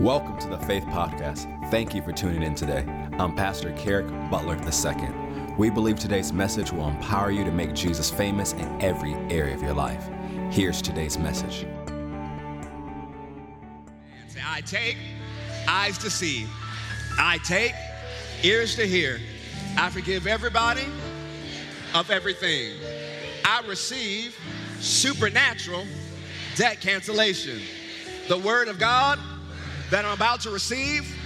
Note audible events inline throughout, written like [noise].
Welcome to the Faith Podcast. Thank you for tuning in today. I'm Pastor Kerrick Butler II. We believe today's message will empower you to make Jesus famous in every area of your life. Here's today's message. Say, I take eyes to see, I take ears to hear. I forgive everybody of everything. I receive supernatural debt cancellation. The word of God that I'm about to receive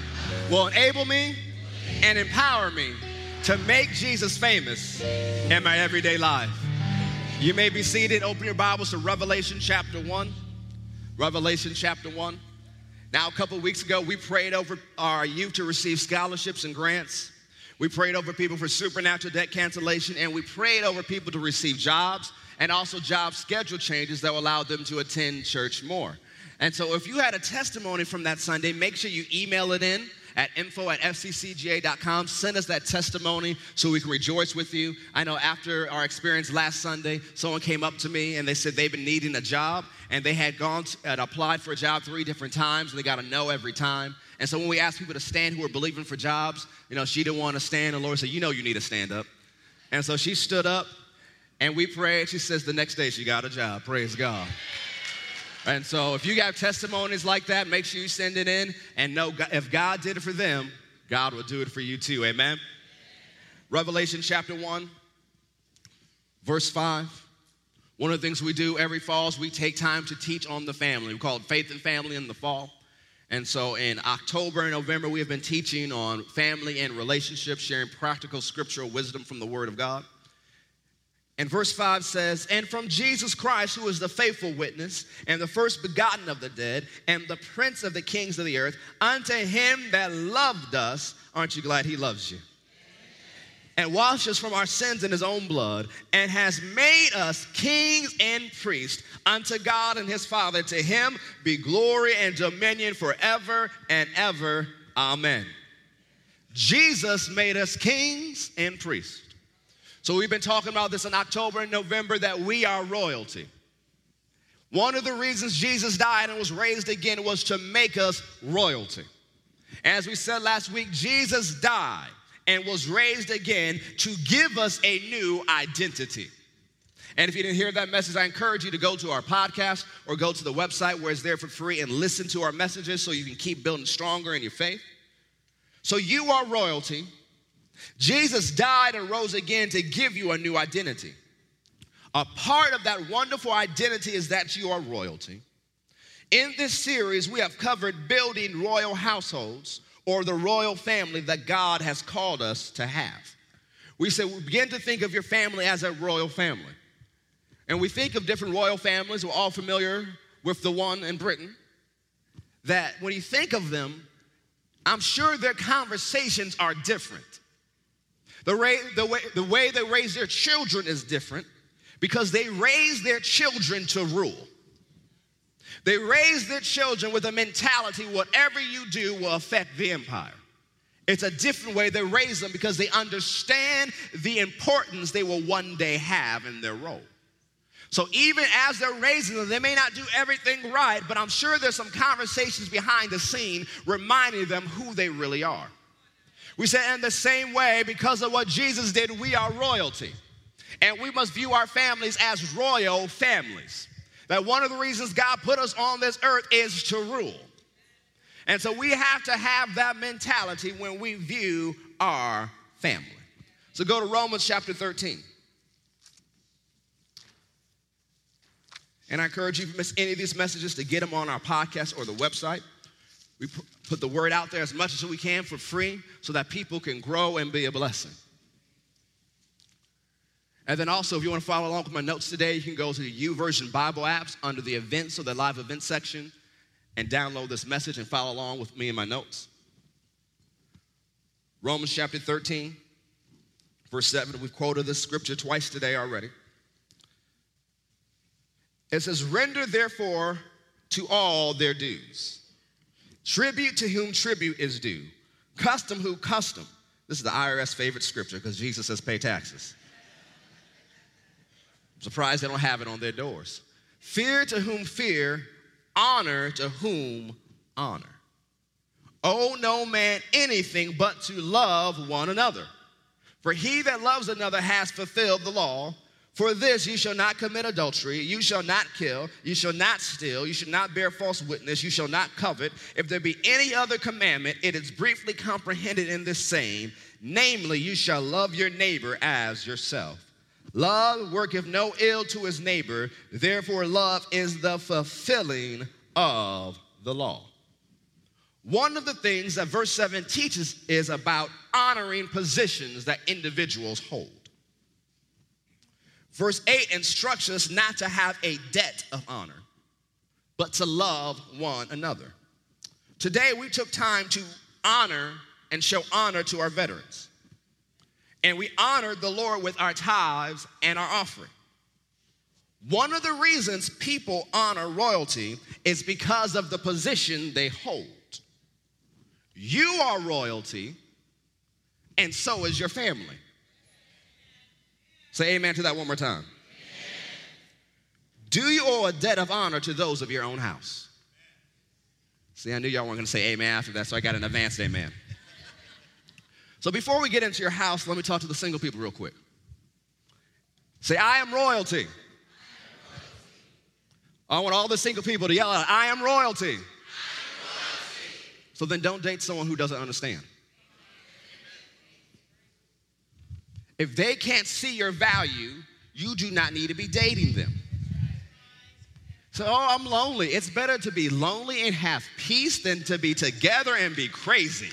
will enable me and empower me to make Jesus famous in my everyday life. You may be seated. Open your Bibles to Revelation chapter 1. Revelation chapter 1. Now, a couple weeks ago, we prayed over our youth to receive scholarships and grants. We prayed over people for supernatural debt cancellation, and we prayed over people to receive jobs and also job schedule changes that will allow them to attend church more. And so if you had a testimony from that Sunday, make sure you email it in at info at fccga.com. Send us that testimony so we can rejoice with you. I know after our experience last Sunday, someone came up to me and they said they've been needing a job and they had gone to, and applied for a job three different times and they got a no every time. And so when we asked people to stand who were believing for jobs, you know, she didn't want to stand. And the Lord said, You know, you need to stand up. And so she stood up and we prayed. She says the next day she got a job. Praise God. And so if you got testimonies like that, make sure you send it in and know if God did it for them, God will do it for you too. Amen. Revelation chapter 1, verse 5. One of the things we do every fall is we take time to teach on the family. We call it Faith and Family in the fall. And so in October and November, we have been teaching on family and relationships, sharing practical scriptural wisdom from the Word of God. And verse 5 says, And from Jesus Christ, who is the faithful witness, and the first begotten of the dead, and the prince of the kings of the earth, unto him that loved us, aren't you glad he loves you? And washed us from our sins in his own blood, and has made us kings and priests unto God and his Father. To him be glory and dominion forever and ever. Amen. Jesus made us kings and priests. So we've been talking about this in October and November that we are royalty. One of the reasons Jesus died and was raised again was to make us royalty. As we said last week, Jesus died and was raised again to give us a new identity. And if you didn't hear that message, I encourage you to go to our podcast or go to the website where it's there for free and listen to our messages so you can keep building stronger in your faith. So you are royalty Jesus died and rose again to give you a new identity. A part of that wonderful identity is that you are royalty. In this series, we have covered building royal households or the royal family that God has called us to have. We said, we begin to think of your family as a royal family. And we think of different royal families, we're all familiar with the one in Britain, that when you think of them, I'm sure their conversations are different. The, the, way, the way they raise their children is different because they raise their children to rule. They raise their children with a mentality whatever you do will affect the empire. It's a different way they raise them because they understand the importance they will one day have in their role. So even as they're raising them, they may not do everything right, but I'm sure there's some conversations behind the scene reminding them who they really are. We say, in the same way, because of what Jesus did, we are royalty. And we must view our families as royal families. That one of the reasons God put us on this earth is to rule. And so we have to have that mentality when we view our family. So go to Romans chapter 13. And I encourage you, if you miss any of these messages, to get them on our podcast or the website. We put the word out there as much as we can for free so that people can grow and be a blessing. And then also, if you want to follow along with my notes today, you can go to the YouVersion Bible apps under the events or the live event section and download this message and follow along with me and my notes. Romans chapter 13, verse 7. We've quoted this scripture twice today already. It says, Render therefore to all their dues Tribute to whom tribute is due. Custom who custom. This is the IRS favorite scripture because Jesus says pay taxes. I'm surprised they don't have it on their doors. Fear to whom fear, honor to whom honor. owe no man anything but to love one another. For he that loves another has fulfilled the law. For this you shall not commit adultery, you shall not kill, you shall not steal, you shall not bear false witness, you shall not covet. If there be any other commandment, it is briefly comprehended in this same namely, you shall love your neighbor as yourself. Love worketh no ill to his neighbor, therefore, love is the fulfilling of the law. One of the things that verse 7 teaches is about honoring positions that individuals hold. Verse 8 instructs us not to have a debt of honor, but to love one another. Today, we took time to honor and show honor to our veterans. And we honored the Lord with our tithes and our offering. One of the reasons people honor royalty is because of the position they hold. You are royalty, and so is your family. Say amen to that one more time. Do you owe a debt of honor to those of your own house? See, I knew y'all weren't gonna say amen after that, so I got an advanced amen. So before we get into your house, let me talk to the single people real quick. Say, I am royalty. I want all the single people to yell out, I am royalty. So then don't date someone who doesn't understand. If they can't see your value, you do not need to be dating them. So, oh, I'm lonely. It's better to be lonely and have peace than to be together and be crazy.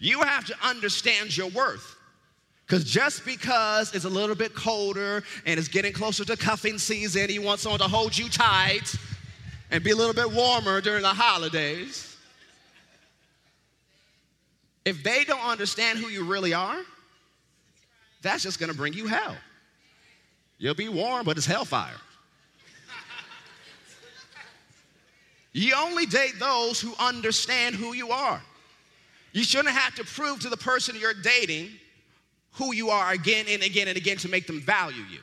You have to understand your worth. Because just because it's a little bit colder and it's getting closer to cuffing season, you want someone to hold you tight and be a little bit warmer during the holidays. If they don't understand who you really are, that's just gonna bring you hell. You'll be warm, but it's hellfire. You only date those who understand who you are. You shouldn't have to prove to the person you're dating who you are again and again and again to make them value you.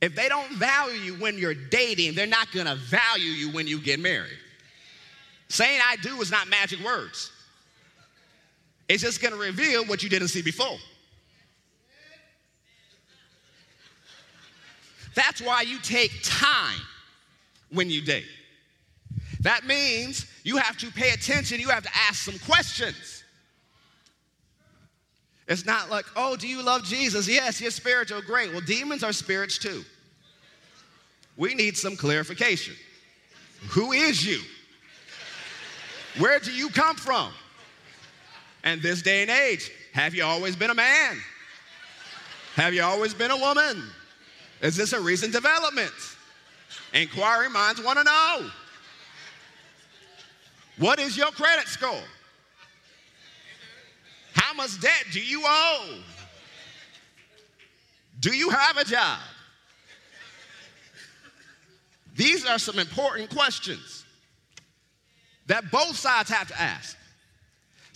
If they don't value you when you're dating, they're not gonna value you when you get married. Saying I do is not magic words, it's just gonna reveal what you didn't see before. That's why you take time when you date. That means you have to pay attention, you have to ask some questions. It's not like, oh, do you love Jesus? Yes, you're spiritual. Great. Well, demons are spirits too. We need some clarification. Who is you? Where do you come from? And this day and age, have you always been a man? Have you always been a woman? Is this a recent development? Inquiring minds want to know. What is your credit score? How much debt do you owe? Do you have a job? These are some important questions that both sides have to ask.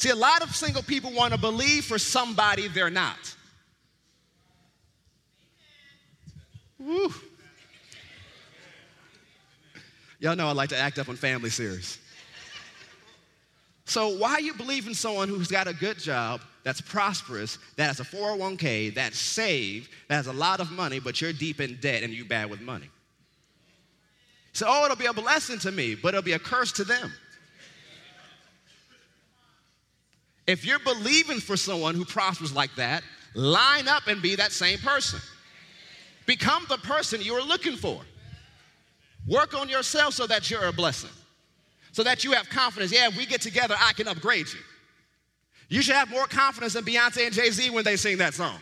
See, a lot of single people want to believe for somebody they're not. Woo. Y'all know I like to act up on family series. So, why you believe in someone who's got a good job, that's prosperous, that has a 401k, that's saved, that has a lot of money, but you're deep in debt and you bad with money? So, oh, it'll be a blessing to me, but it'll be a curse to them. If you're believing for someone who prospers like that, line up and be that same person. Become the person you are looking for. Work on yourself so that you're a blessing so that you have confidence. Yeah, if we get together, I can upgrade you. You should have more confidence than Beyonce and Jay Z when they sing that song.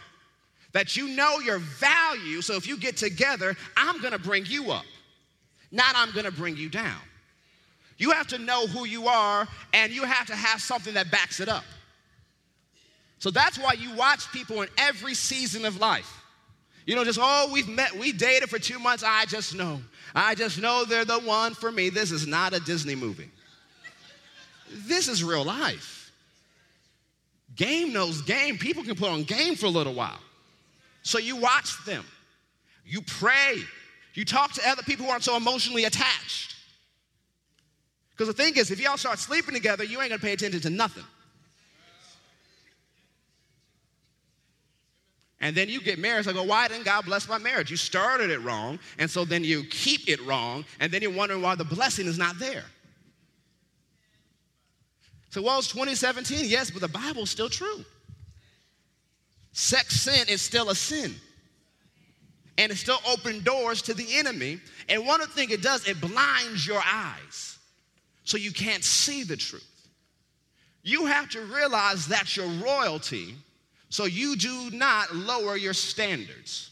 That you know your value, so if you get together, I'm gonna bring you up, not I'm gonna bring you down. You have to know who you are, and you have to have something that backs it up. So that's why you watch people in every season of life. You know, just, oh, we've met, we dated for two months, I just know. I just know they're the one for me. This is not a Disney movie. This is real life. Game knows game. People can put on game for a little while. So you watch them, you pray, you talk to other people who aren't so emotionally attached. Because the thing is, if y'all start sleeping together, you ain't gonna pay attention to nothing. And then you get married. It's like, well, why didn't God bless my marriage? You started it wrong, and so then you keep it wrong, and then you're wondering why the blessing is not there. So, well, it's 2017, yes, but the Bible's still true. Sex sin is still a sin. And it still opens doors to the enemy. And one of the things it does, it blinds your eyes so you can't see the truth. You have to realize that you're royalty so you do not lower your standards.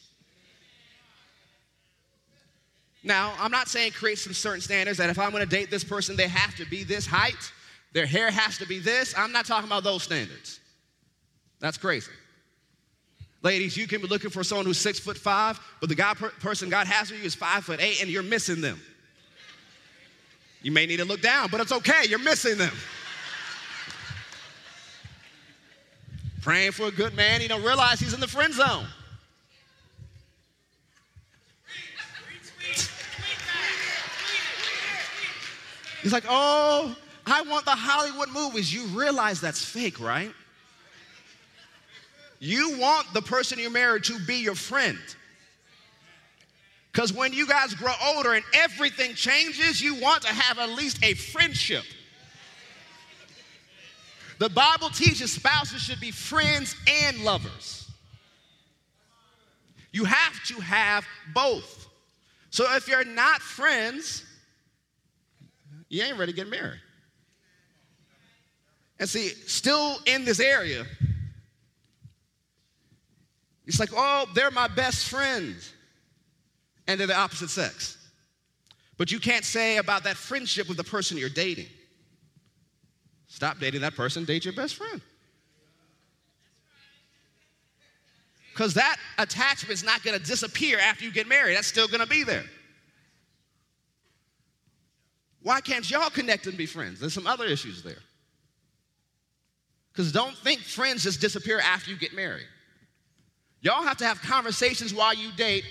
Now, I'm not saying create some certain standards that if I'm gonna date this person, they have to be this height, their hair has to be this. I'm not talking about those standards. That's crazy. Ladies, you can be looking for someone who's six foot five, but the guy per- person God has for you is five foot eight, and you're missing them. You may need to look down, but it's okay, you're missing them. Praying for a good man, you don't realize he's in the friend zone. He's like, oh, I want the Hollywood movies. You realize that's fake, right? You want the person you're married to be your friend. Because when you guys grow older and everything changes, you want to have at least a friendship. The Bible teaches spouses should be friends and lovers. You have to have both. So if you're not friends, you ain't ready to get married. And see, still in this area, it's like, oh, they're my best friends. And they're the opposite sex. But you can't say about that friendship with the person you're dating. Stop dating that person, date your best friend. Because that attachment is not to disappear after you get married, that's still to be there. Why can't y'all connect and be friends? There's some other issues there. Because don't think friends just disappear after you get married. Y'all have to have conversations while you date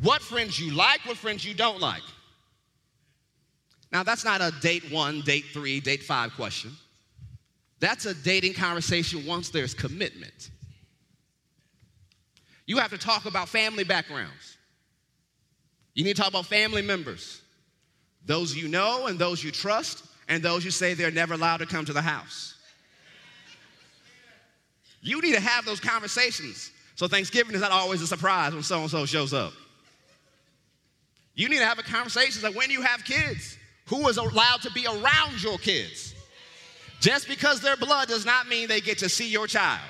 what friends you like, what friends you don't like. Now, that's not a date one, date three, date five question. That's a dating conversation once there's commitment. You have to talk about family backgrounds. You need to talk about family members, those you know and those you trust, and those you say they're never allowed to come to the house. You need to have those conversations. So Thanksgiving is not always a surprise when so and so shows up. You need to have a conversation like when you have kids, who is allowed to be around your kids? Just because they're blood does not mean they get to see your child.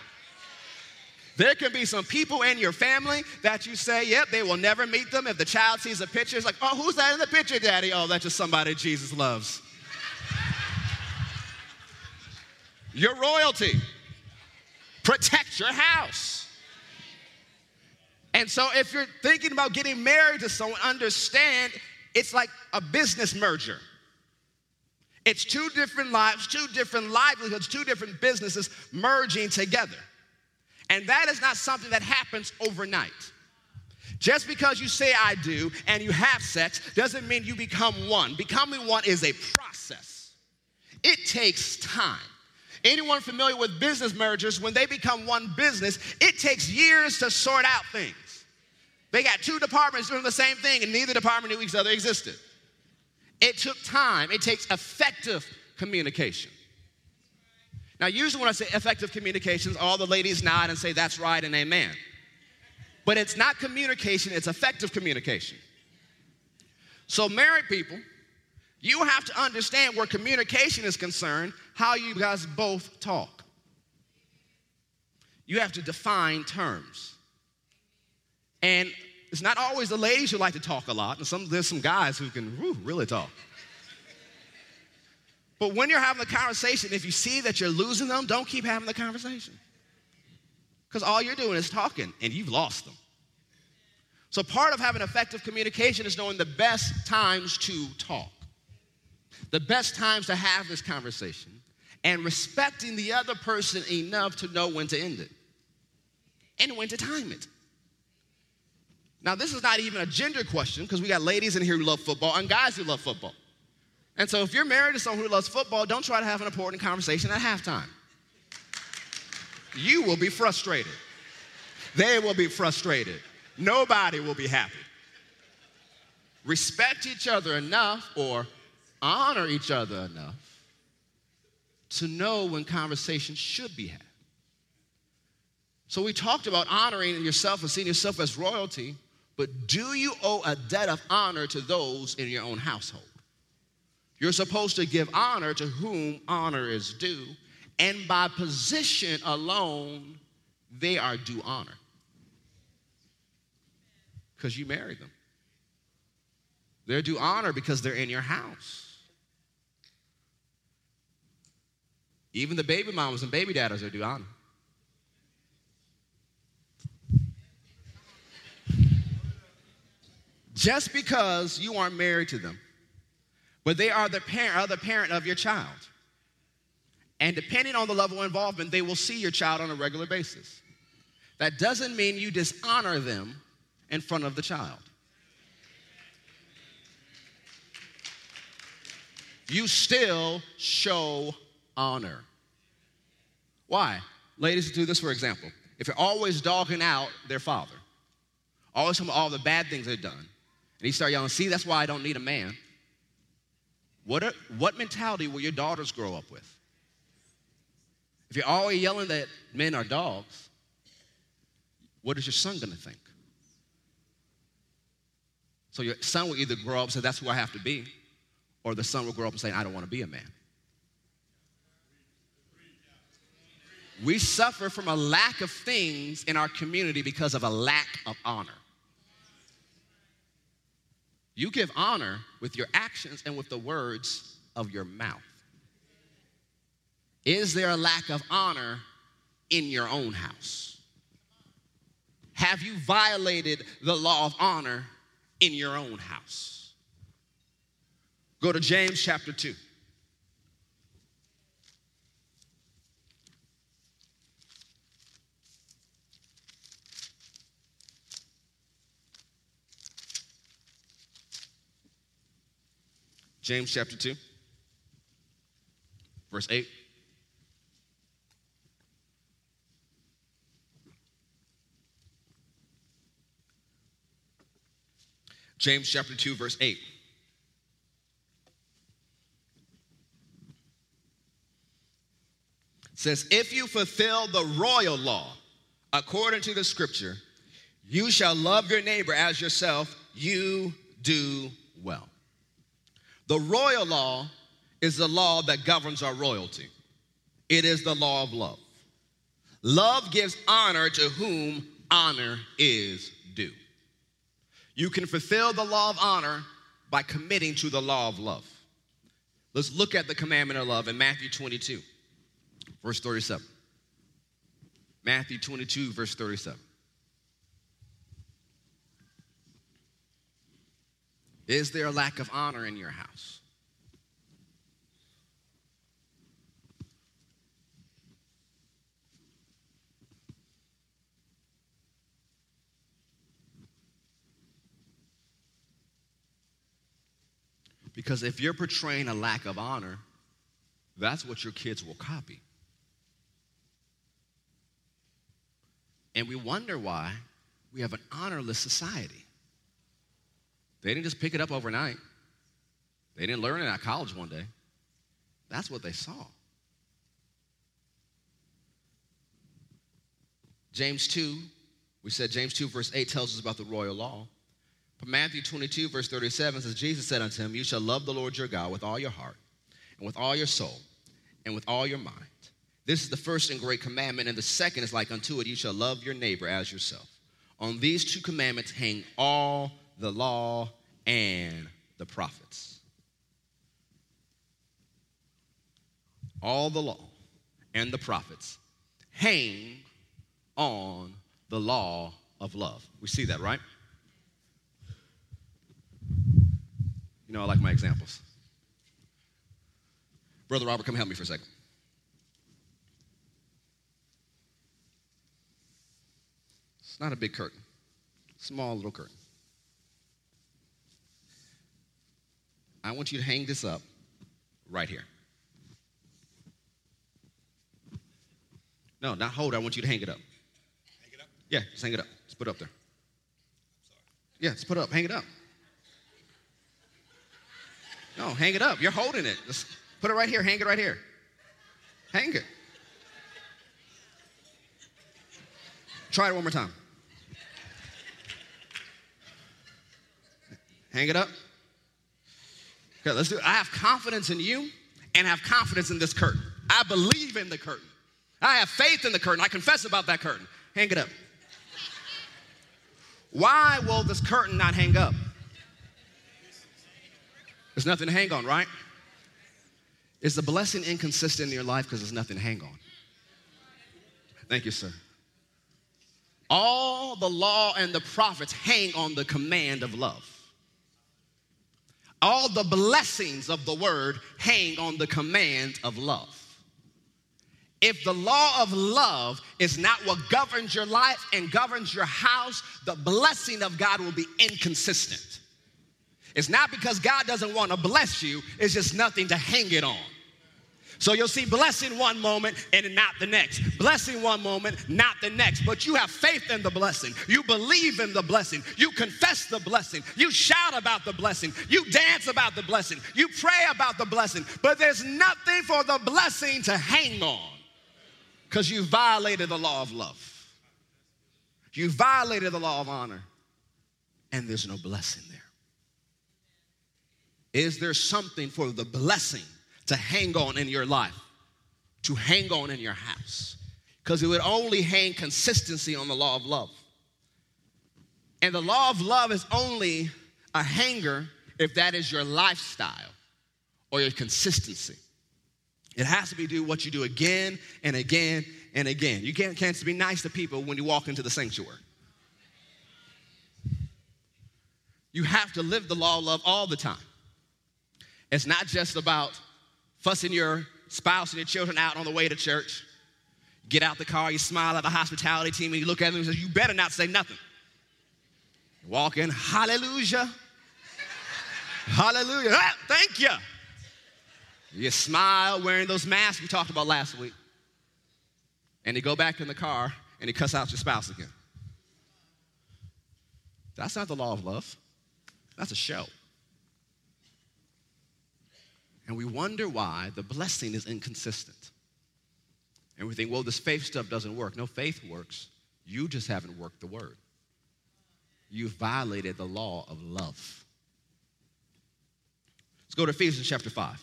There can be some people in your family that you say, yep, they will never meet them. If the child sees a picture, it's like, oh, who's that in the picture, daddy? Oh, that's just somebody Jesus loves. your royalty. Protect your house. And so, if you're thinking about getting married to someone, understand it's like a business merger. It's two different lives, two different livelihoods, two different businesses merging together. And that is not something that happens overnight. Just because you say I do and you have sex doesn't mean you become one. Becoming one is a process, it takes time. Anyone familiar with business mergers, when they become one business, it takes years to sort out things. They got two departments doing the same thing, and neither department knew each other existed. It took time, it takes effective communication. Now, usually when I say effective communications, all the ladies nod and say, That's right and amen. But it's not communication, it's effective communication. So, married people, you have to understand where communication is concerned, how you guys both talk. You have to define terms. And it's not always the ladies who like to talk a lot, and some, there's some guys who can whew, really talk. But when you're having a conversation, if you see that you're losing them, don't keep having the conversation. Because all you're doing is talking, and you've lost them. So, part of having effective communication is knowing the best times to talk, the best times to have this conversation, and respecting the other person enough to know when to end it and when to time it. Now, this is not even a gender question because we got ladies in here who love football and guys who love football. And so if you're married to someone who loves football, don't try to have an important conversation at halftime. You will be frustrated. They will be frustrated. Nobody will be happy. Respect each other enough or honor each other enough to know when conversations should be had. So we talked about honoring yourself and seeing yourself as royalty, but do you owe a debt of honor to those in your own household? You're supposed to give honor to whom honor is due, and by position alone, they are due honor. Because you married them. They're due honor because they're in your house. Even the baby mamas and baby daddies are due honor. Just because you aren't married to them, but they are the parent, other parent of your child. And depending on the level of involvement, they will see your child on a regular basis. That doesn't mean you dishonor them in front of the child. You still show honor. Why? Ladies, do this for example. If you're always dogging out their father, always talking about all the bad things they've done, and you start yelling, see, that's why I don't need a man. What, are, what mentality will your daughters grow up with? If you're always yelling that men are dogs, what is your son gonna think? So your son will either grow up and say, That's who I have to be, or the son will grow up and say, I don't wanna be a man. We suffer from a lack of things in our community because of a lack of honor. You give honor with your actions and with the words of your mouth. Is there a lack of honor in your own house? Have you violated the law of honor in your own house? Go to James chapter 2. James chapter 2, verse 8. James chapter 2, verse 8. says, If you fulfill the royal law according to the scripture, you shall love your neighbor as yourself, you do well. The royal law is the law that governs our royalty, it is the law of love. Love gives honor to whom honor is due. You can fulfill the law of honor by committing to the law of love. Let's look at the commandment of love in Matthew 22, verse 37. Matthew 22, verse 37. Is there a lack of honor in your house? Because if you're portraying a lack of honor, that's what your kids will copy. And we wonder why we have an honorless society. They didn't just pick it up overnight. They didn't learn it at college one day. That's what they saw. James 2, we said James 2, verse 8 tells us about the royal law. But Matthew 22, verse 37 says, Jesus said unto him, You shall love the Lord your God with all your heart, and with all your soul, and with all your mind. This is the first and great commandment, and the second is like unto it, You shall love your neighbor as yourself. On these two commandments hang all the law, and the prophets. All the law and the prophets hang on the law of love. We see that, right? You know, I like my examples. Brother Robert, come help me for a second. It's not a big curtain, small little curtain. I want you to hang this up right here. No, not hold. I want you to hang it up. Hang it up. Yeah, just hang it up. Just put it up there. Yeah, just put it up. Hang it up. No, hang it up. You're holding it. Just put it right here. Hang it right here. Hang it. Try it one more time. Hang it up. Okay, let's do it. I have confidence in you and have confidence in this curtain. I believe in the curtain. I have faith in the curtain. I confess about that curtain. Hang it up. Why will this curtain not hang up? There's nothing to hang on, right? Is the blessing inconsistent in your life because there's nothing to hang on? Thank you, sir. All the law and the prophets hang on the command of love. All the blessings of the word hang on the command of love. If the law of love is not what governs your life and governs your house, the blessing of God will be inconsistent. It's not because God doesn't want to bless you, it's just nothing to hang it on. So you'll see blessing one moment and not the next. Blessing one moment, not the next. But you have faith in the blessing. You believe in the blessing. You confess the blessing. You shout about the blessing. You dance about the blessing. You pray about the blessing. But there's nothing for the blessing to hang on because you violated the law of love. You violated the law of honor, and there's no blessing there. Is there something for the blessing to hang on in your life, to hang on in your house? Because it would only hang consistency on the law of love. And the law of love is only a hanger if that is your lifestyle or your consistency. It has to be do what you do again and again and again. You can't, can't be nice to people when you walk into the sanctuary. You have to live the law of love all the time. It's not just about fussing your spouse and your children out on the way to church. Get out the car, you smile at the hospitality team, and you look at them and say, You better not say nothing. Walk in, hallelujah. [laughs] hallelujah. Ah, thank you. You smile wearing those masks we talked about last week. And you go back in the car and you cuss out your spouse again. That's not the law of love. That's a show. And we wonder why the blessing is inconsistent. And we think, well, this faith stuff doesn't work. No, faith works. You just haven't worked the word. You've violated the law of love. Let's go to Ephesians chapter 5.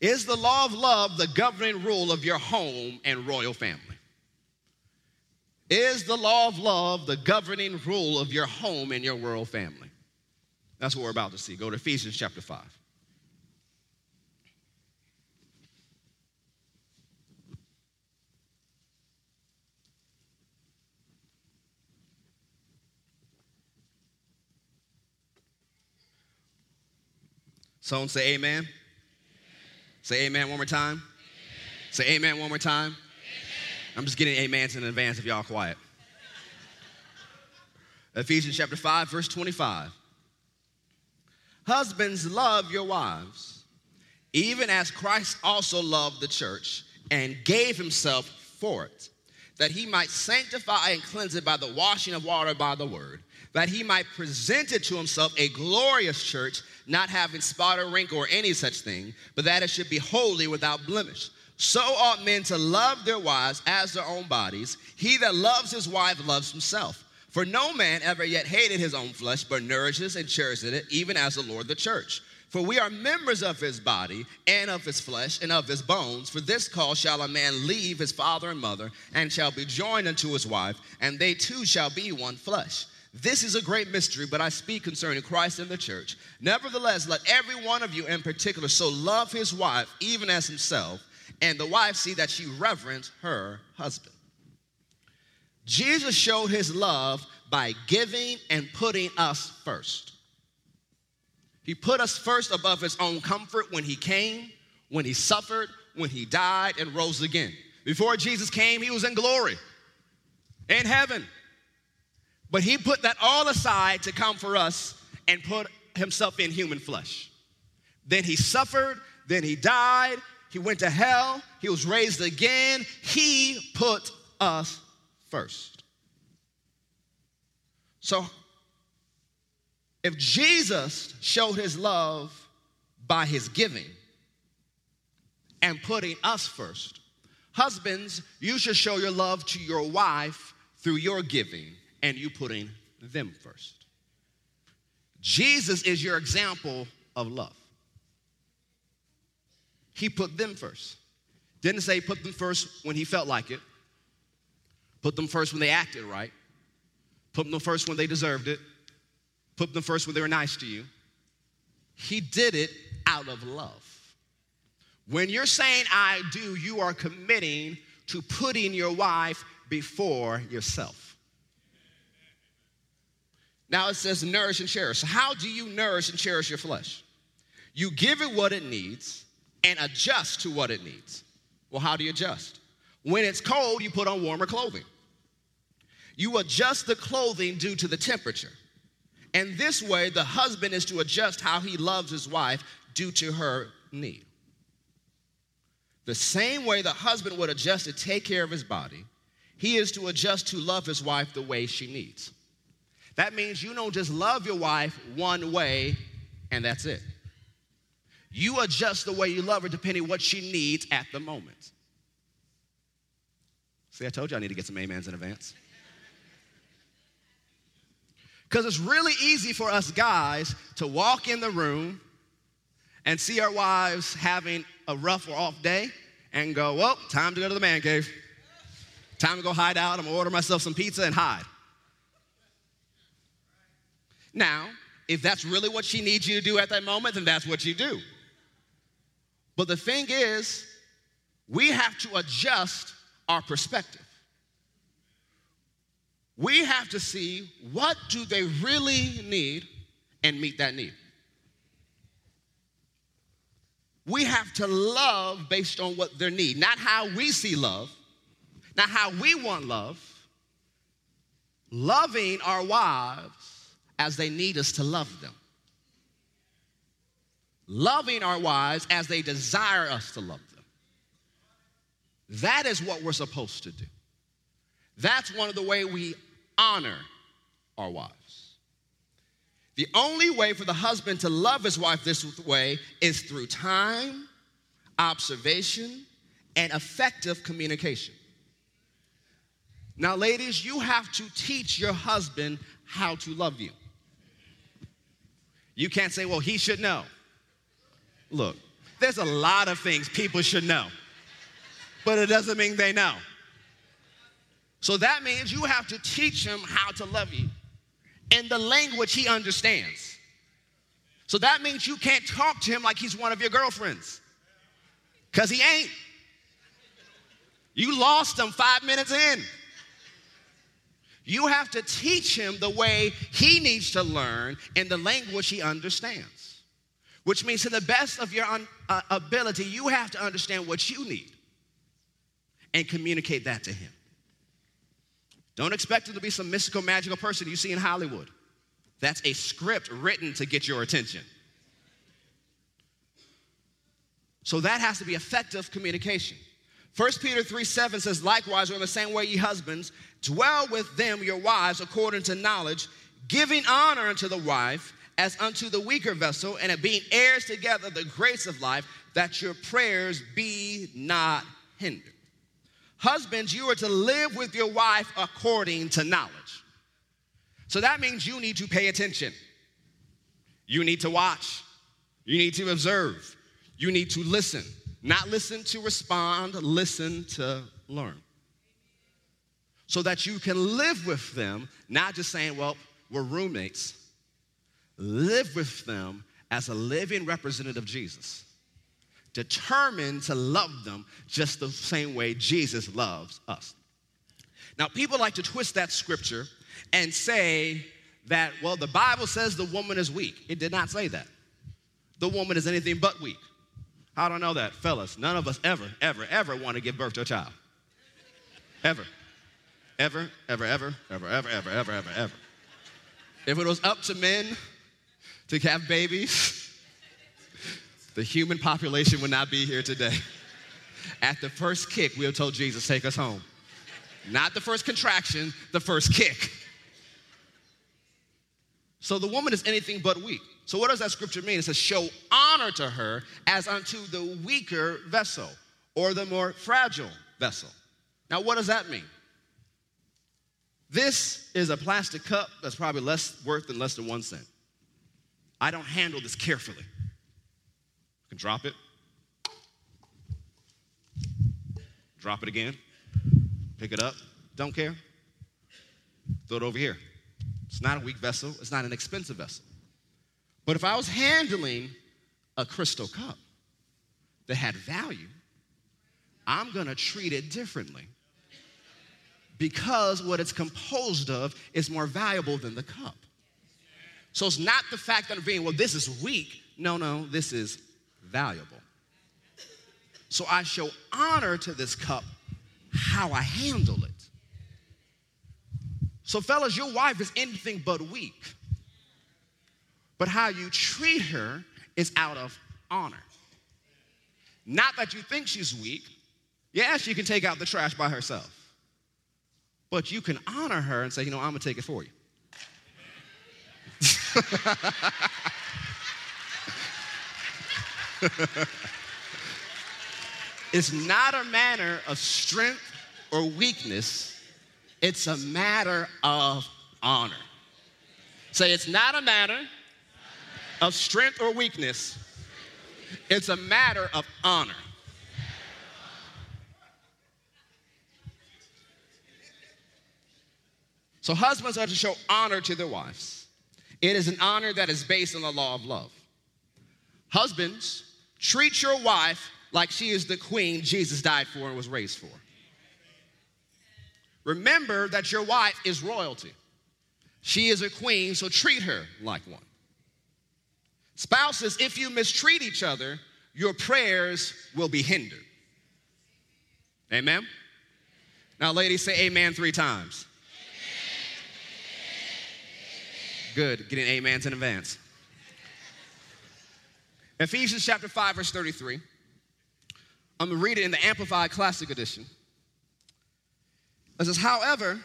Is the law of love the governing rule of your home and royal family? Is the law of love the governing rule of your home and your royal family? That's what we're about to see. Go to Ephesians chapter 5. Someone say amen. Say amen one more time. Amen. Say amen one more time. Amen. I'm just getting amens in advance if y'all quiet. Ephesians chapter 5, verse 25. Husbands, love your wives, even as Christ also loved the church and gave himself for it, that he might sanctify and cleanse it by the washing of water by the word, that he might present it to himself a glorious church not having spot or wrinkle or any such thing, but that it should be holy without blemish. So ought men to love their wives as their own bodies. He that loves his wife loves himself. For no man ever yet hated his own flesh, but nourishes and cherishes it, even as the Lord the church. For we are members of his body, and of his flesh, and of his bones. For this cause shall a man leave his father and mother, and shall be joined unto his wife, and they two shall be one flesh. This is a great mystery, but I speak concerning Christ and the church. Nevertheless, let every one of you in particular so love his wife, even as himself, and the wife see that she reverence her husband. Jesus showed his love by giving and putting us first. He put us first above his own comfort when he came, when he suffered, when he died, and rose again. Before Jesus came, he was in glory, in heaven. But he put that all aside to come for us and put himself in human flesh. Then he suffered, then he died, he went to hell, he was raised again. He put us first. So, if Jesus showed his love by his giving and putting us first, husbands, you should show your love to your wife through your giving and you putting them first. Jesus is your example of love. He put them first. Didn't say put them first when he felt like it, put them first when they acted right, put them first when they deserved it, put them first when they were nice to you. He did it out of love. When you're saying I do, you are committing to putting your wife before yourself. Now it says nourish and cherish. So, how do you nourish and cherish your flesh? You give it what it needs and adjust to what it needs. Well, how do you adjust? When it's cold, you put on warmer clothing. You adjust the clothing due to the temperature. And this way, the husband is to adjust how he loves his wife due to her need. The same way the husband would adjust to take care of his body, he is to adjust to love his wife the way she needs. That means you don't just love your wife one way and that's it. You adjust the way you love her depending what she needs at the moment. See, I told you I need to get some amens in advance. Because it's really easy for us guys to walk in the room and see our wives having a rough or off day and go, well, time to go to the man cave. Time to go hide out. I'm gonna order myself some pizza and hide. Now, if that's really what she needs you to do at that moment, then that's what you do. But the thing is, we have to adjust our perspective. We have to see what do they really need and meet that need. We have to love based on what their need, not how we see love, not how we want love. Loving our wives as they need us to love them. Loving our wives as they desire us to love them. That is what we're supposed to do. That's one of the way we honor our wives. The only way for the husband to love his wife this way is through time, observation, and effective communication. Now, ladies, you have to teach your husband how to love you. You can't say, well, he should know. Look, there's a lot of things people should know, but it doesn't mean they know. So that means you have to teach him how to love you in the language he understands. So that means you can't talk to him like he's one of your girlfriends, because he ain't. You lost him five minutes in. You have to teach him the way he needs to learn in the language he understands. Which means, to the best of your un- uh, ability, you have to understand what you need and communicate that to him. Don't expect him to be some mystical, magical person you see in Hollywood. That's a script written to get your attention. So that has to be effective communication. 1 Peter 3 7 says, Likewise, in the same way, ye husbands, dwell with them, your wives, according to knowledge, giving honor unto the wife as unto the weaker vessel, and being heirs together the grace of life, that your prayers be not hindered. Husbands, you are to live with your wife according to knowledge. So that means you need to pay attention. You need to watch. You need to observe. You need to listen. Not listen to respond, listen to learn. So that you can live with them, not just saying, well, we're roommates. Live with them as a living representative of Jesus. Determined to love them just the same way Jesus loves us. Now, people like to twist that scripture and say that, well, the Bible says the woman is weak. It did not say that. The woman is anything but weak. I know that? Fellas, none of us ever, ever, ever want to give birth to a child. Ever. Ever, ever, ever, ever, ever, ever, ever, ever, ever. If it was up to men to have babies, the human population would not be here today. At the first kick, we have told Jesus, take us home. Not the first contraction, the first kick. So the woman is anything but weak. So what does that scripture mean? It says, show honor to her as unto the weaker vessel or the more fragile vessel. Now, what does that mean? This is a plastic cup that's probably less worth than less than one cent. I don't handle this carefully. I can drop it, drop it again, pick it up, don't care, throw it over here. It's not a weak vessel, it's not an expensive vessel. But if I was handling a crystal cup that had value, I'm gonna treat it differently because what it's composed of is more valuable than the cup. So it's not the fact that I'm being, well, this is weak. No, no, this is valuable. So I show honor to this cup how I handle it. So, fellas, your wife is anything but weak. But how you treat her is out of honor. Not that you think she's weak. Yeah, she can take out the trash by herself. But you can honor her and say, you know, I'm gonna take it for you. [laughs] it's not a matter of strength or weakness, it's a matter of honor. Say, it's not a matter of strength or weakness, it's a matter of honor. So, husbands are to show honor to their wives. It is an honor that is based on the law of love. Husbands, treat your wife like she is the queen Jesus died for and was raised for. Remember that your wife is royalty. She is a queen, so treat her like one. Spouses, if you mistreat each other, your prayers will be hindered. Amen? Now, ladies, say amen three times. Good, getting amens in advance. Ephesians chapter 5, verse 33. I'm gonna read it in the Amplified Classic Edition. It says, however,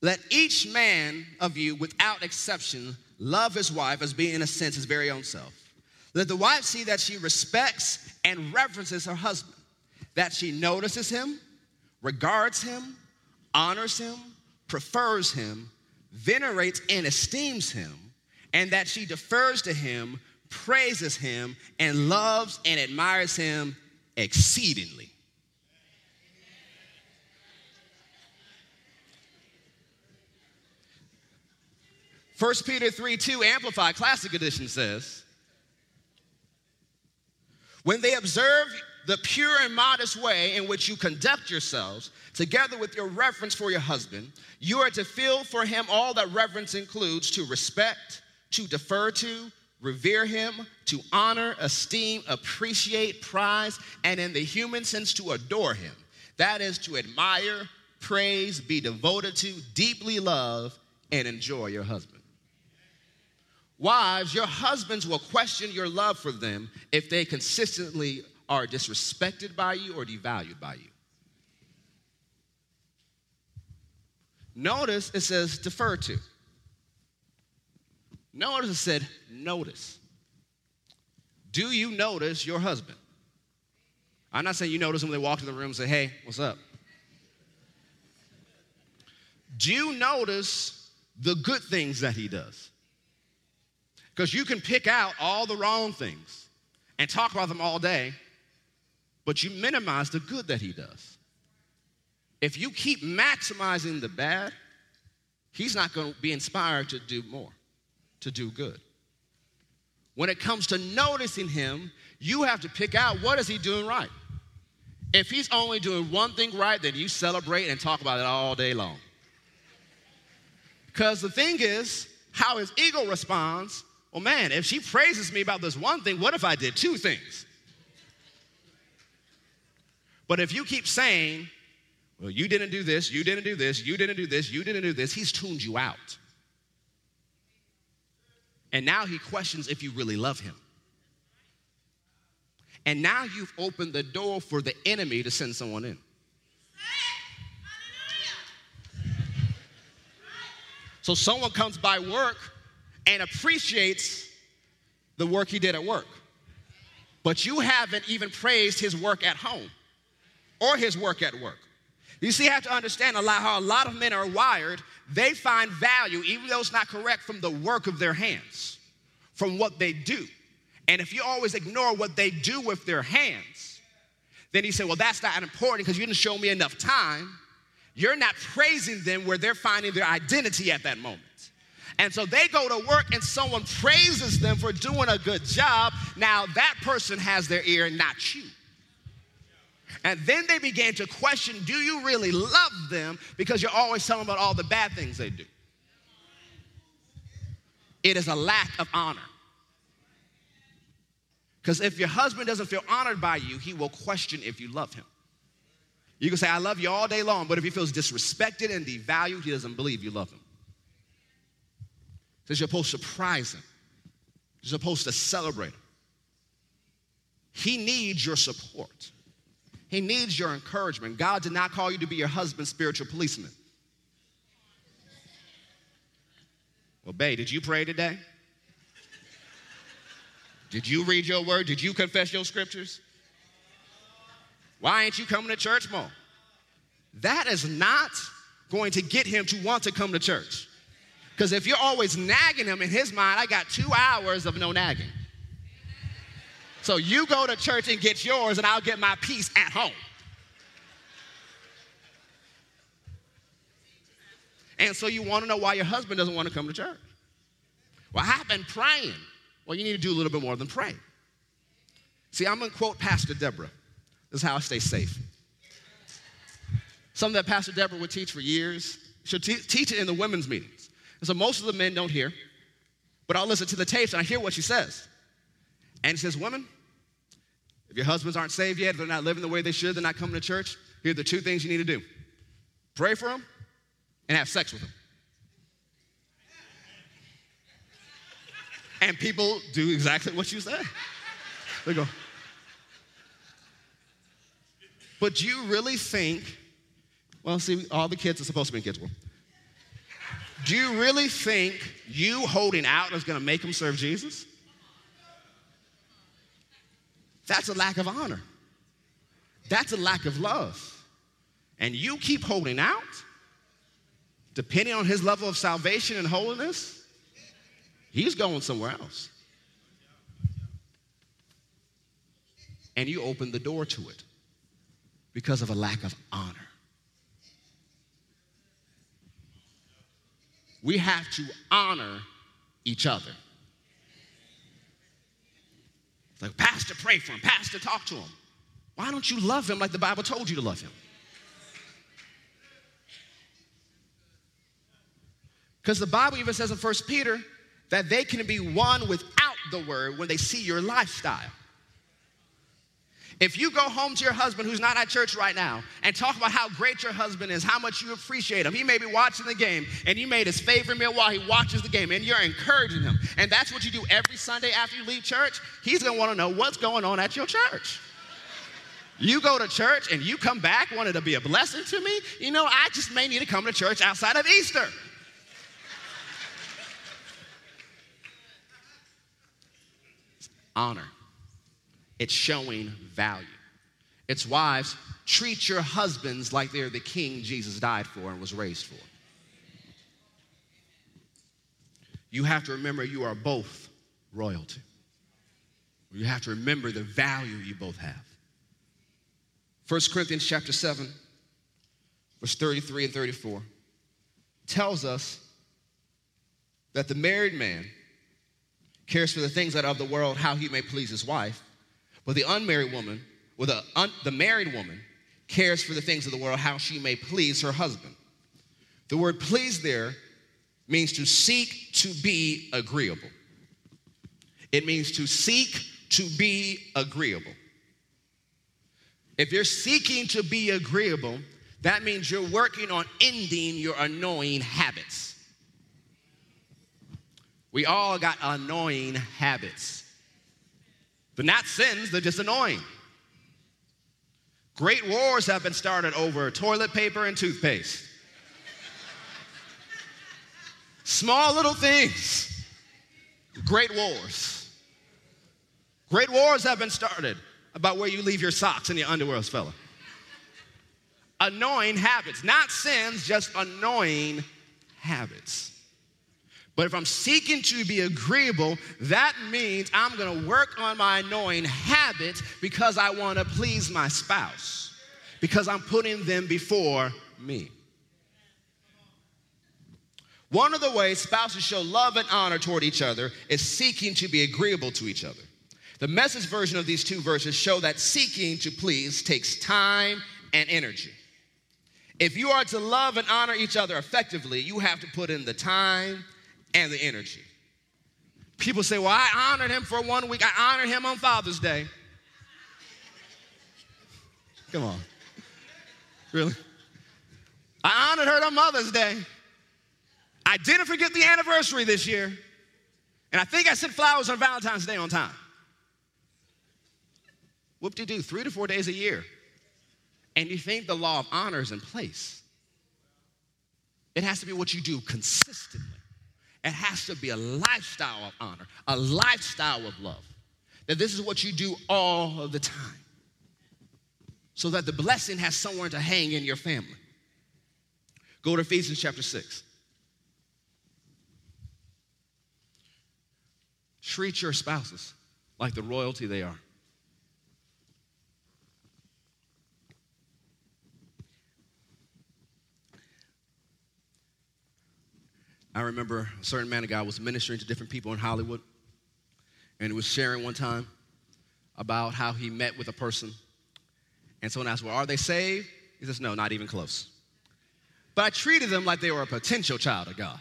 let each man of you, without exception, love his wife as being, in a sense, his very own self. Let the wife see that she respects and reverences her husband, that she notices him, regards him, honors him, prefers him, venerates and esteems him, and that she defers to him, praises him, and loves and admires him exceedingly. First Peter 3 2 Amplified Classic Edition says, When they observe the pure and modest way in which you conduct yourselves, together with your reverence for your husband, you are to feel for him all that reverence includes to respect, to defer to, revere him, to honor, esteem, appreciate, prize, and in the human sense, to adore him. That is to admire, praise, be devoted to, deeply love, and enjoy your husband. Wives, your husbands will question your love for them if they consistently are disrespected by you or devalued by you. Notice it says defer to. Notice it said notice. Do you notice your husband? I'm not saying you notice when they walk in the room and say, hey, what's up? Do you notice the good things that he does? Because you can pick out all the wrong things and talk about them all day, but you minimize the good that he does. If you keep maximizing the bad, he's not going to be inspired to do more, to do good. When it comes to noticing him, you have to pick out what is he doing right. If he's only doing one thing right, then you celebrate and talk about it all day long. Because the thing is, how his ego responds well, man, if she praises me about this one thing, what if I did two things? But if you keep saying, well, you didn't do this, you didn't do this, you didn't do this, you didn't do this, he's tuned you out. And now he questions if you really love him. And now you've opened the door for the enemy to send someone in. So someone comes by work and appreciates the work he did at work. But you haven't even praised his work at home or his work at work. You see, you have to understand a lot, how a lot of men are wired. They find value, even though it's not correct, from the work of their hands, from what they do. And if you always ignore what they do with their hands, then he said, Well, that's not important because you didn't show me enough time you're not praising them where they're finding their identity at that moment. And so they go to work and someone praises them for doing a good job. Now that person has their ear, not you. And then they began to question do you really love them? Because you're always telling them about all the bad things they do. It is a lack of honor. Because if your husband doesn't feel honored by you, he will question if you love him. You can say, I love you all day long, but if he feels disrespected and devalued, he doesn't believe you love him. Says you're supposed to surprise him. You're supposed to celebrate him. He needs your support. He needs your encouragement. God did not call you to be your husband's spiritual policeman. Well, babe, did you pray today? Did you read your word? Did you confess your scriptures? Why ain't you coming to church more? That is not going to get him to want to come to church. Because if you're always nagging him in his mind, I got two hours of no nagging. So you go to church and get yours, and I'll get my peace at home. And so you want to know why your husband doesn't want to come to church. Well, I've been praying. Well, you need to do a little bit more than pray. See, I'm going to quote Pastor Deborah. This is how I stay safe. Something that Pastor Deborah would teach for years. She'll te- teach it in the women's meetings. And so most of the men don't hear, but I'll listen to the tapes and I hear what she says. And she says, Women, if your husbands aren't saved yet, they're not living the way they should, they're not coming to church, here are the two things you need to do pray for them and have sex with them. And people do exactly what you say. They go, but do you really think, well, see, all the kids are supposed to be in kids' world. Do you really think you holding out is going to make them serve Jesus? That's a lack of honor. That's a lack of love. And you keep holding out, depending on his level of salvation and holiness, he's going somewhere else. And you open the door to it because of a lack of honor. We have to honor each other. Like, Pastor, pray for him. Pastor, talk to him. Why don't you love him like the Bible told you to love him? Because the Bible even says in 1 Peter that they can be won without the word when they see your lifestyle. If you go home to your husband who's not at church right now and talk about how great your husband is, how much you appreciate him, he may be watching the game and you made his favorite meal while he watches the game and you're encouraging him. And that's what you do every Sunday after you leave church. He's gonna wanna know what's going on at your church. You go to church and you come back wanting to be a blessing to me. You know, I just may need to come to church outside of Easter. Honor. It's showing value. It's wives, treat your husbands like they're the king Jesus died for and was raised for. You have to remember you are both royalty. You have to remember the value you both have. 1 Corinthians chapter 7, verse 33 and 34 tells us that the married man cares for the things that are of the world, how he may please his wife. But the unmarried woman, or the, un, the married woman, cares for the things of the world, how she may please her husband. The word please there means to seek to be agreeable. It means to seek to be agreeable. If you're seeking to be agreeable, that means you're working on ending your annoying habits. We all got annoying habits. They're not sins, they're just annoying. Great wars have been started over toilet paper and toothpaste. Small little things, great wars. Great wars have been started about where you leave your socks and your underwear, fella. Annoying habits, not sins, just annoying habits. But if I'm seeking to be agreeable, that means I'm gonna work on my annoying habits because I wanna please my spouse, because I'm putting them before me. One of the ways spouses show love and honor toward each other is seeking to be agreeable to each other. The message version of these two verses show that seeking to please takes time and energy. If you are to love and honor each other effectively, you have to put in the time and the energy. People say, Well, I honored him for one week. I honored him on Father's Day. Come on. Really? I honored her on Mother's Day. I didn't forget the anniversary this year. And I think I sent flowers on Valentine's Day on time. Whoop de doo, three to four days a year. And you think the law of honor is in place. It has to be what you do consistently. It has to be a lifestyle of honor, a lifestyle of love. That this is what you do all of the time. So that the blessing has somewhere to hang in your family. Go to Ephesians chapter 6. Treat your spouses like the royalty they are. I remember a certain man of God was ministering to different people in Hollywood, and he was sharing one time about how he met with a person. And someone asked, Well, are they saved? He says, No, not even close. But I treated them like they were a potential child of God.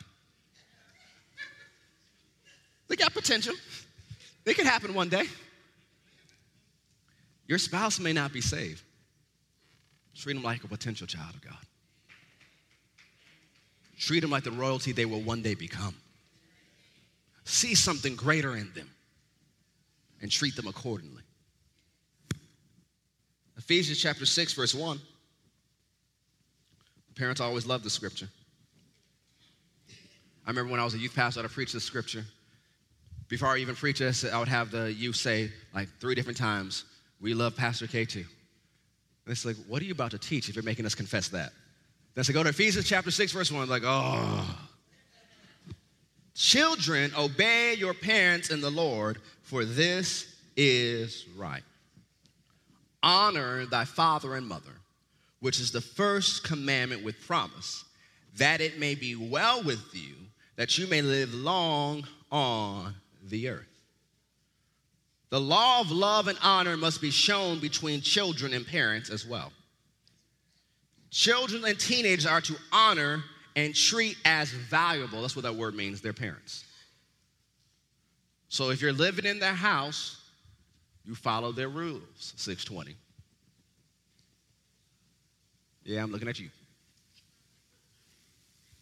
They got potential, it could happen one day. Your spouse may not be saved. Treat them like a potential child of God. Treat them like the royalty they will one day become. See something greater in them and treat them accordingly. Ephesians chapter 6, verse 1. Parents always love the scripture. I remember when I was a youth pastor, I'd preach the scripture. Before I even preach this, I would have the youth say like three different times, We love Pastor K too. And it's like, what are you about to teach if you're making us confess that? Then I go to Ephesians chapter 6, verse 1, like, oh. Children, obey your parents in the Lord, for this is right. Honor thy father and mother, which is the first commandment with promise, that it may be well with you, that you may live long on the earth. The law of love and honor must be shown between children and parents as well. Children and teenagers are to honor and treat as valuable, that's what that word means, their parents. So if you're living in their house, you follow their rules, 620. Yeah, I'm looking at you.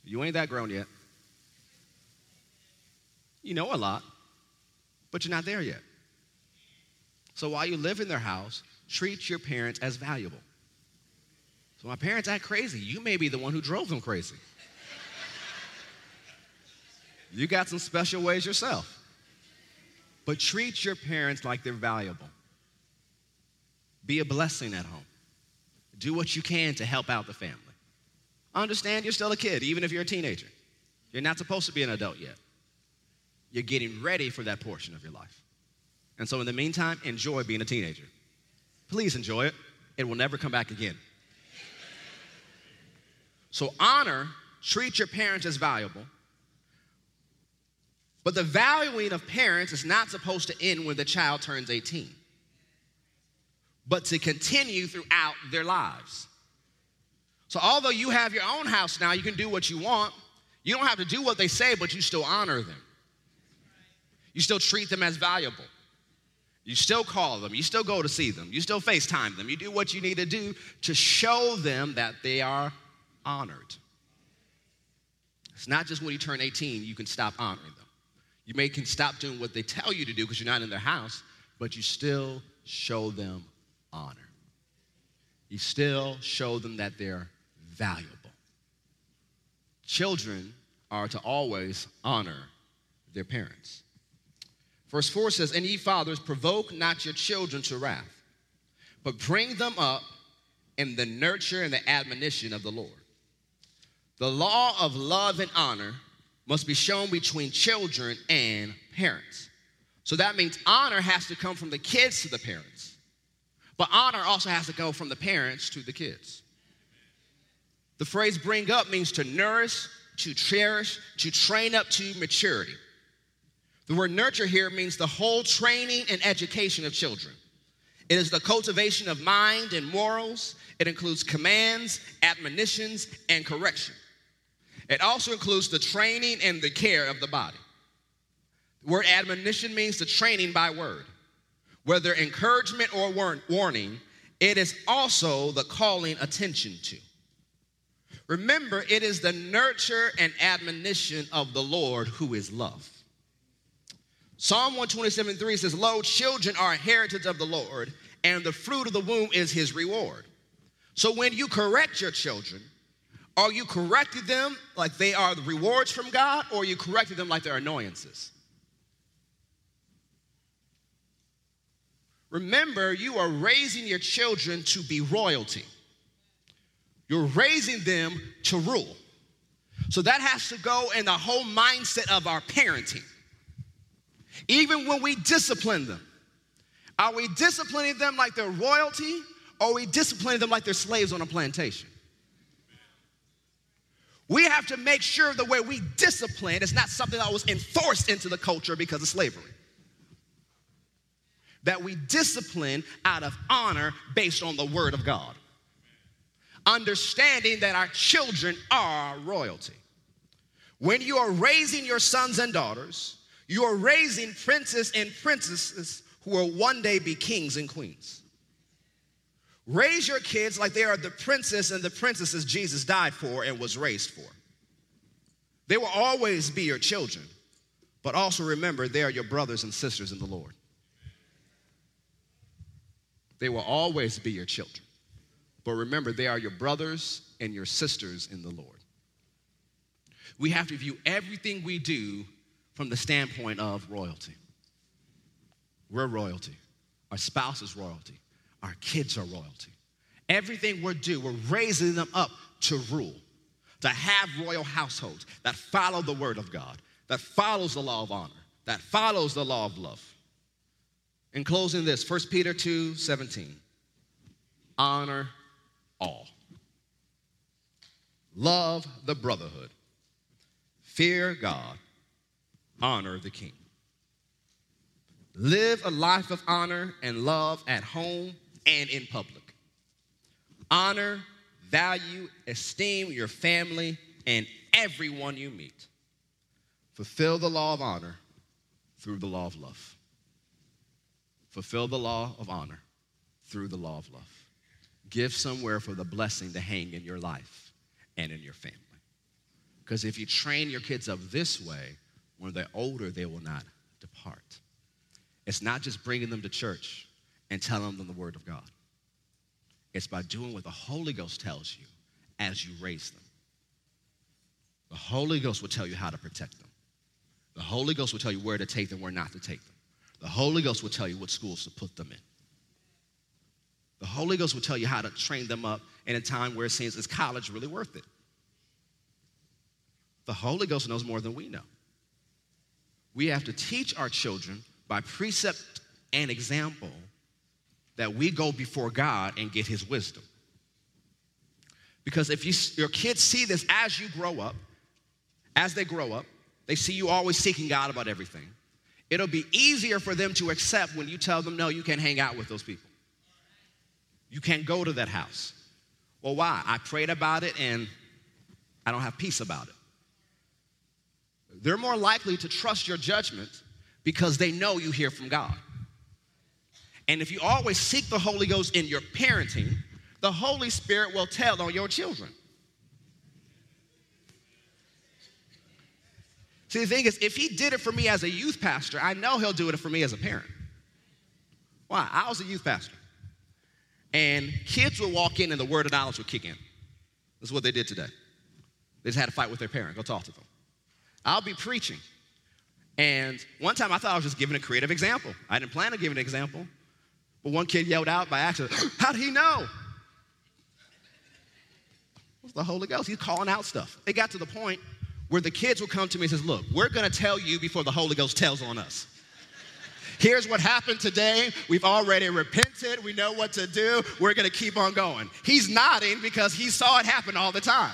You ain't that grown yet. You know a lot, but you're not there yet. So while you live in their house, treat your parents as valuable. My parents act crazy. You may be the one who drove them crazy. You got some special ways yourself. But treat your parents like they're valuable. Be a blessing at home. Do what you can to help out the family. Understand you're still a kid, even if you're a teenager. You're not supposed to be an adult yet. You're getting ready for that portion of your life. And so, in the meantime, enjoy being a teenager. Please enjoy it. It will never come back again. So, honor, treat your parents as valuable. But the valuing of parents is not supposed to end when the child turns 18, but to continue throughout their lives. So, although you have your own house now, you can do what you want. You don't have to do what they say, but you still honor them. You still treat them as valuable. You still call them. You still go to see them. You still FaceTime them. You do what you need to do to show them that they are honored. It's not just when you turn 18 you can stop honoring them. You may can stop doing what they tell you to do because you're not in their house, but you still show them honor. You still show them that they're valuable. Children are to always honor their parents. Verse 4 says, And ye fathers, provoke not your children to wrath, but bring them up in the nurture and the admonition of the Lord. The law of love and honor must be shown between children and parents. So that means honor has to come from the kids to the parents, but honor also has to go from the parents to the kids. The phrase bring up means to nourish, to cherish, to train up to maturity. The word nurture here means the whole training and education of children. It is the cultivation of mind and morals. It includes commands, admonitions, and correction. It also includes the training and the care of the body. The word admonition means the training by word. Whether encouragement or warning, it is also the calling attention to. Remember, it is the nurture and admonition of the Lord who is love. Psalm 127 3 says, Lo, children are a heritage of the Lord, and the fruit of the womb is his reward. So when you correct your children, are you correcting them like they are the rewards from God, or are you correcting them like they're annoyances? Remember, you are raising your children to be royalty. You're raising them to rule. So that has to go in the whole mindset of our parenting. Even when we discipline them, are we disciplining them like they're royalty or are we disciplining them like they're slaves on a plantation? We have to make sure the way we discipline is not something that was enforced into the culture because of slavery. That we discipline out of honor based on the word of God. Understanding that our children are royalty. When you are raising your sons and daughters, you are raising princes and princesses who will one day be kings and queens. Raise your kids like they are the princess and the princesses Jesus died for and was raised for. They will always be your children, but also remember they are your brothers and sisters in the Lord. They will always be your children, but remember they are your brothers and your sisters in the Lord. We have to view everything we do from the standpoint of royalty. We're royalty. Our spouse is royalty. Our kids are royalty. Everything we're doing, we're raising them up to rule, to have royal households that follow the word of God, that follows the law of honor, that follows the law of love. In closing this, 1 Peter 2 17. Honor all. Love the brotherhood. Fear God. Honor the king. Live a life of honor and love at home and in public. Honor, value, esteem your family and everyone you meet. Fulfill the law of honor through the law of love. Fulfill the law of honor through the law of love. Give somewhere for the blessing to hang in your life and in your family. Because if you train your kids up this way, when they're older, they will not depart. It's not just bringing them to church, and telling them the Word of God. It's by doing what the Holy Ghost tells you as you raise them. The Holy Ghost will tell you how to protect them. The Holy Ghost will tell you where to take them, where not to take them. The Holy Ghost will tell you what schools to put them in. The Holy Ghost will tell you how to train them up in a time where it seems is college really worth it? The Holy Ghost knows more than we know. We have to teach our children by precept and example that we go before God and get his wisdom. Because if you, your kids see this as you grow up, as they grow up, they see you always seeking God about everything. It'll be easier for them to accept when you tell them, no, you can't hang out with those people. You can't go to that house. Well, why? I prayed about it and I don't have peace about it. They're more likely to trust your judgment because they know you hear from God. And if you always seek the Holy Ghost in your parenting, the Holy Spirit will tell on your children. See, the thing is, if he did it for me as a youth pastor, I know he'll do it for me as a parent. Why? I was a youth pastor. And kids would walk in and the word of knowledge would kick in. That's what they did today. They just had a fight with their parent, go talk to them. I'll be preaching. And one time I thought I was just giving a creative example. I didn't plan on giving an example. One kid yelled out by accident, [gasps] How did he know? Was the Holy Ghost. He's calling out stuff. It got to the point where the kids would come to me and says, Look, we're gonna tell you before the Holy Ghost tells on us. Here's what happened today. We've already repented. We know what to do. We're going to keep on going. He's nodding because he saw it happen all the time.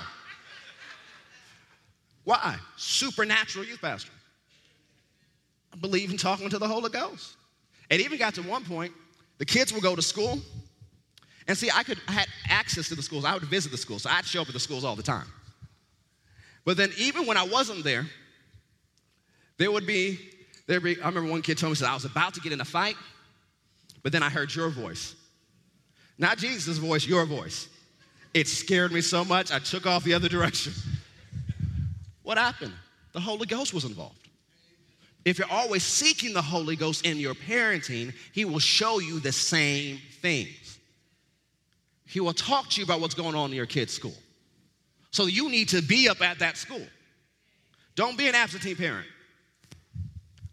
Why? Supernatural youth pastor. I believe in talking to the Holy Ghost. It even got to one point, the kids would go to school. And see, I could I had access to the schools. I would visit the schools. So I'd show up at the schools all the time. But then even when I wasn't there, there would be there'd be, I remember one kid told me, said, I was about to get in a fight, but then I heard your voice. Not Jesus' voice, your voice. It scared me so much, I took off the other direction. What happened? The Holy Ghost was involved. If you're always seeking the Holy Ghost in your parenting, He will show you the same things. He will talk to you about what's going on in your kid's school. So you need to be up at that school. Don't be an absentee parent.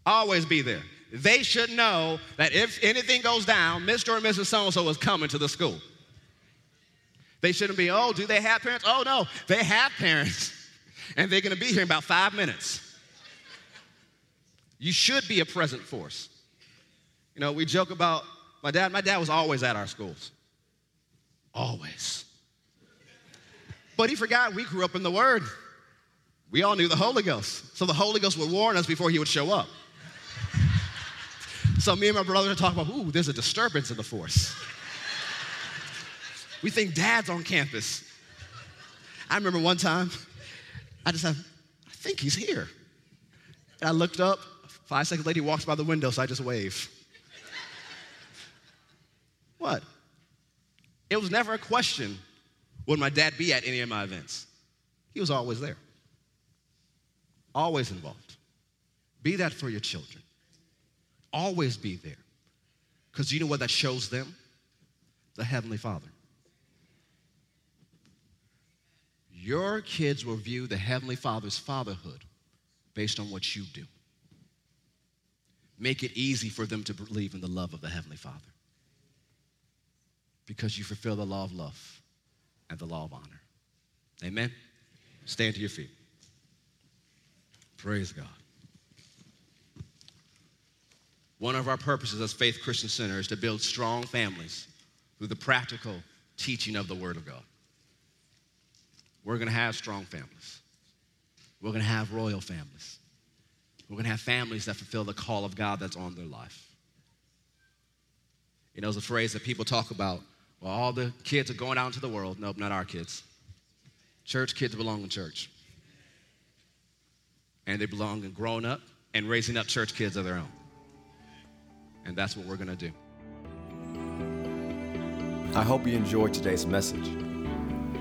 Always be there. They should know that if anything goes down, Mr. and Mrs. So and so is coming to the school. They shouldn't be, oh, do they have parents? Oh, no, they have parents, [laughs] and they're gonna be here in about five minutes. You should be a present force. You know, we joke about my dad. My dad was always at our schools. Always. But he forgot we grew up in the Word. We all knew the Holy Ghost. So the Holy Ghost would warn us before he would show up. So me and my brother are talking about, ooh, there's a disturbance in the force. we think dad's on campus. I remember one time, I just said, I think he's here. And I looked up, five seconds later, he walks by the window, so I just wave. what? It was never a question would my dad be at any of my events? He was always there, always involved. Be that for your children. Always be there. Because you know what that shows them? The Heavenly Father. Your kids will view the Heavenly Father's fatherhood based on what you do. Make it easy for them to believe in the love of the Heavenly Father because you fulfill the law of love and the law of honor. Amen? Stand to your feet. Praise God. One of our purposes as Faith Christian Center is to build strong families through the practical teaching of the Word of God. We're going to have strong families. We're going to have royal families. We're going to have families that fulfill the call of God that's on their life. You know, it's a phrase that people talk about well, all the kids are going out into the world. Nope, not our kids. Church kids belong in church. And they belong in growing up and raising up church kids of their own. And that's what we're going to do. I hope you enjoyed today's message.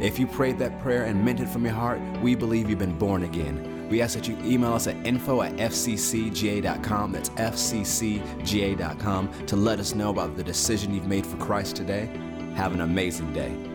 If you prayed that prayer and meant it from your heart, we believe you've been born again. We ask that you email us at info at fccga.com, that's fccga.com, to let us know about the decision you've made for Christ today. Have an amazing day.